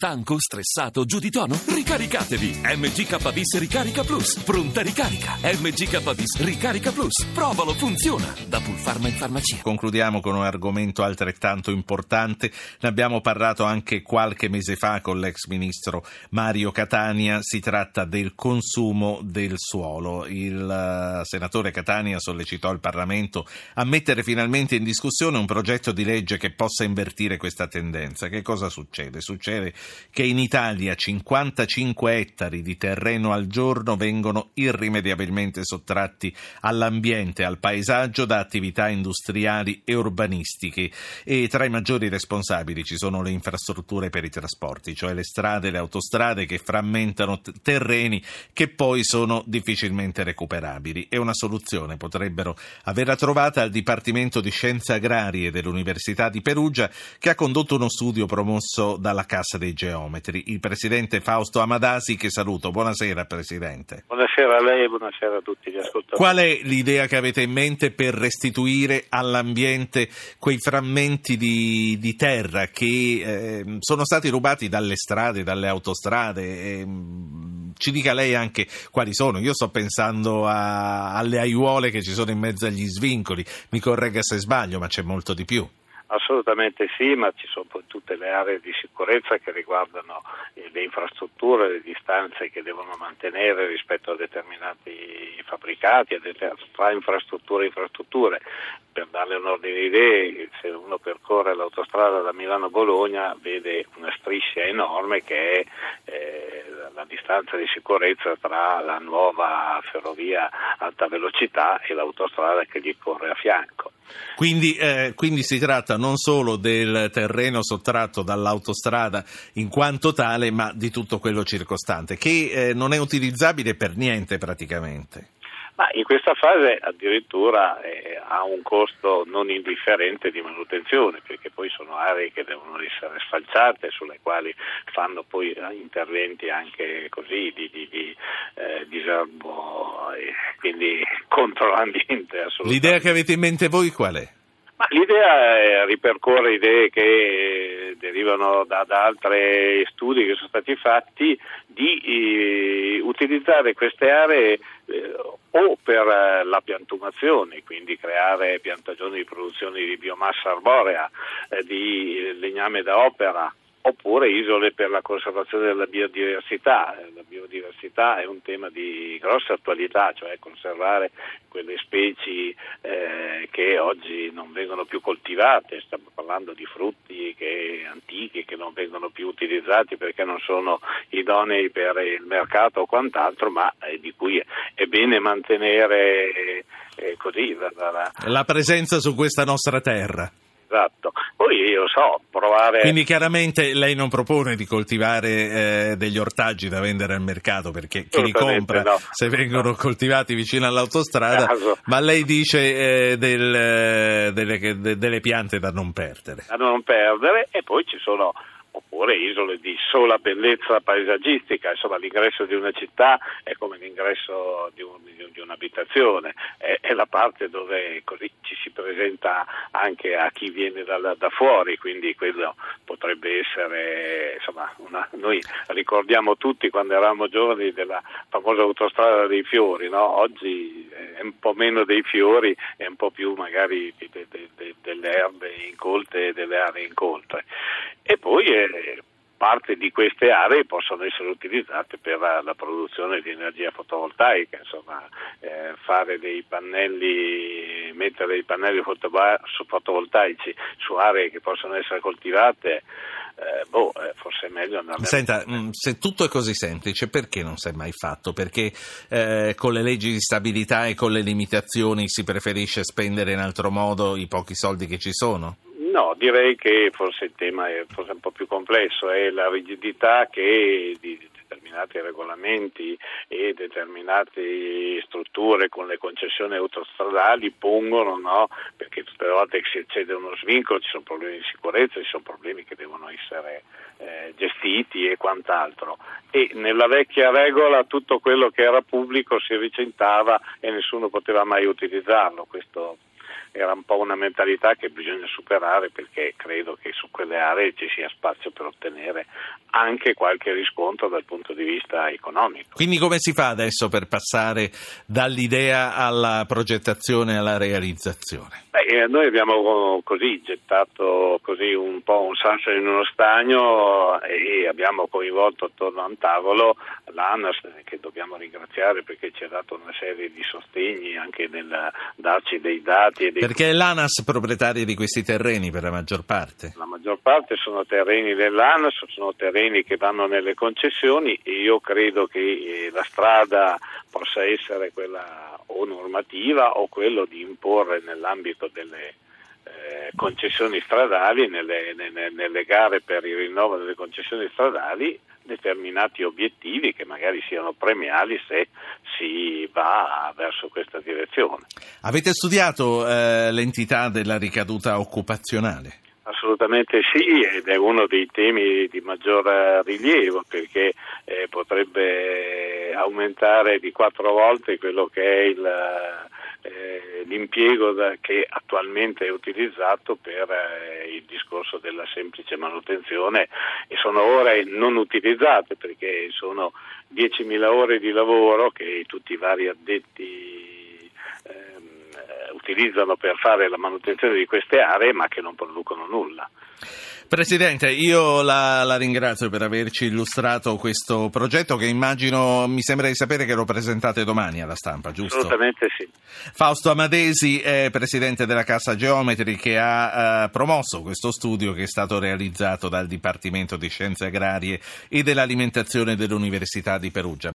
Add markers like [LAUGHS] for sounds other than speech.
Stanco, stressato, giù di tono? Ricaricatevi! MGKBIS Ricarica Plus. Pronta ricarica. MGKBIS Ricarica Plus. Provalo, funziona. Da Pulpharma in farmacia. Concludiamo con un argomento altrettanto importante. Ne abbiamo parlato anche qualche mese fa con l'ex ministro Mario Catania. Si tratta del consumo del suolo. Il eh, senatore Catania sollecitò il Parlamento a mettere finalmente in discussione un progetto di legge che possa invertire questa tendenza. Che cosa succede? Succede che in Italia 55 ettari di terreno al giorno vengono irrimediabilmente sottratti all'ambiente, al paesaggio da attività industriali e urbanistiche. E tra i maggiori responsabili ci sono le infrastrutture per i trasporti, cioè le strade, le autostrade che frammentano t- terreni che poi sono difficilmente recuperabili. E una soluzione potrebbero averla trovata al Dipartimento di Scienze Agrarie dell'Università di Perugia che ha condotto uno studio promosso dalla Cassa dei Geometri. Il presidente Fausto Amadasi che saluto. Buonasera Presidente. Buonasera a lei e buonasera a tutti gli ascoltatori. Qual è l'idea che avete in mente per restituire all'ambiente quei frammenti di, di terra che eh, sono stati rubati dalle strade, dalle autostrade? E, ci dica lei anche quali sono. Io sto pensando a, alle aiuole che ci sono in mezzo agli svincoli. Mi corregga se sbaglio, ma c'è molto di più. Assolutamente sì, ma ci sono poi tutte le aree di sicurezza che riguardano eh, le infrastrutture, le distanze che devono mantenere rispetto a determinati fabbricati, tra infrastrutture e infrastrutture. Per darle un ordine di idee, se uno percorre l'autostrada da Milano a Bologna vede una striscia enorme che è eh, la distanza di sicurezza tra la nuova ferrovia alta velocità e l'autostrada che gli corre a fianco. Quindi, eh, quindi, si tratta non solo del terreno sottratto dall'autostrada in quanto tale, ma di tutto quello circostante, che eh, non è utilizzabile per niente praticamente. Ma in questa fase addirittura eh, ha un costo non indifferente di manutenzione, perché poi sono aree che devono essere sfalciate, sulle quali fanno poi eh, interventi anche così di, di, di eh, disarmo, e quindi [LAUGHS] contro l'ambiente. L'idea che avete in mente voi qual è? Ma l'idea ripercorre idee che derivano da, da altri studi che sono stati fatti di eh, utilizzare queste aree eh, o per eh, la piantumazione, quindi creare piantagioni di produzione di biomassa arborea, eh, di legname da opera oppure isole per la conservazione della biodiversità. La biodiversità è un tema di grossa attualità, cioè conservare quelle specie eh, che oggi non vengono più coltivate, stiamo parlando di frutti che, antichi che non vengono più utilizzati perché non sono idonei per il mercato o quant'altro, ma eh, di cui è bene mantenere eh, così la, la, la presenza su questa nostra terra esatto. Poi io so, provare... Quindi chiaramente lei non propone di coltivare eh, degli ortaggi da vendere al mercato perché chi li compra no. se vengono no. coltivati vicino all'autostrada, Caso. ma lei dice eh, del, eh, delle, de, delle piante da non perdere. Da non perdere e poi ci sono oppure isole di sola bellezza paesaggistica, insomma l'ingresso di una città è come l'ingresso di, un, di un'abitazione, è, la parte dove così ci si presenta anche a chi viene da, da fuori, quindi quello potrebbe essere, insomma, una, noi ricordiamo tutti quando eravamo giovani della famosa autostrada dei fiori, no? oggi è un po' meno dei fiori e un po' più magari de, de, de, delle erbe incolte e delle aree incolte. E poi eh, parte di queste aree possono essere utilizzate per la, la produzione di energia fotovoltaica, insomma, eh, fare dei pannelli, mettere dei pannelli fotovoltaici su aree che possono essere coltivate. Eh, boh, eh, forse è meglio andare Senta, mh, mm, se tutto è così semplice, perché non si è mai fatto? Perché eh, con le leggi di stabilità e con le limitazioni si preferisce spendere in altro modo i pochi soldi che ci sono? No, direi che forse il tema è forse un po' più complesso, è la rigidità che di determinati regolamenti e determinate strutture con le concessioni autostradali pongono, no? perché tutte le volte che si accede a uno svincolo ci sono problemi di sicurezza, ci sono problemi che devono essere eh, gestiti e quant'altro. E nella vecchia regola tutto quello che era pubblico si recintava e nessuno poteva mai utilizzarlo. Questo era un po' una mentalità che bisogna superare perché credo che su quelle aree ci sia spazio per ottenere anche qualche riscontro dal punto di vista economico. Quindi come si fa adesso per passare dall'idea alla progettazione alla realizzazione? Beh, noi abbiamo così gettato così un po' un sasso in uno stagno e abbiamo coinvolto attorno a un tavolo l'ANAS che dobbiamo ringraziare perché ci ha dato una serie di sostegni anche nel darci dei dati. Dei... Perché è l'ANAS proprietaria di questi terreni per la maggior parte? La maggior parte sono terreni dell'ANAS, sono terreni che vanno nelle concessioni e io credo che eh, la strada possa essere quella o normativa o quello di imporre nell'ambito delle eh, concessioni stradali, nelle, nelle, nelle, gare per il rinnovo delle concessioni stradali, determinati obiettivi che magari siano premiali se si va verso questa direzione. Avete studiato eh, l'entità della ricaduta occupazionale? Assolutamente sì, ed è uno dei temi di maggior rilievo perché eh, potrebbe aumentare di quattro volte quello che è il eh, l'impiego da, che attualmente è utilizzato per eh, il discorso della semplice manutenzione e sono ore non utilizzate perché sono 10.000 ore di lavoro che tutti i vari addetti utilizzano per fare la manutenzione di queste aree ma che non producono nulla. Presidente, io la, la, ringrazio per averci illustrato questo progetto che immagino, mi sembra di sapere che lo presentate domani alla stampa, giusto? Assolutamente sì. Fausto Amadesi è presidente della Cassa Geometri che ha eh, promosso questo studio che è stato realizzato dal Dipartimento di Scienze Agrarie e dell'Alimentazione dell'Università di Perugia.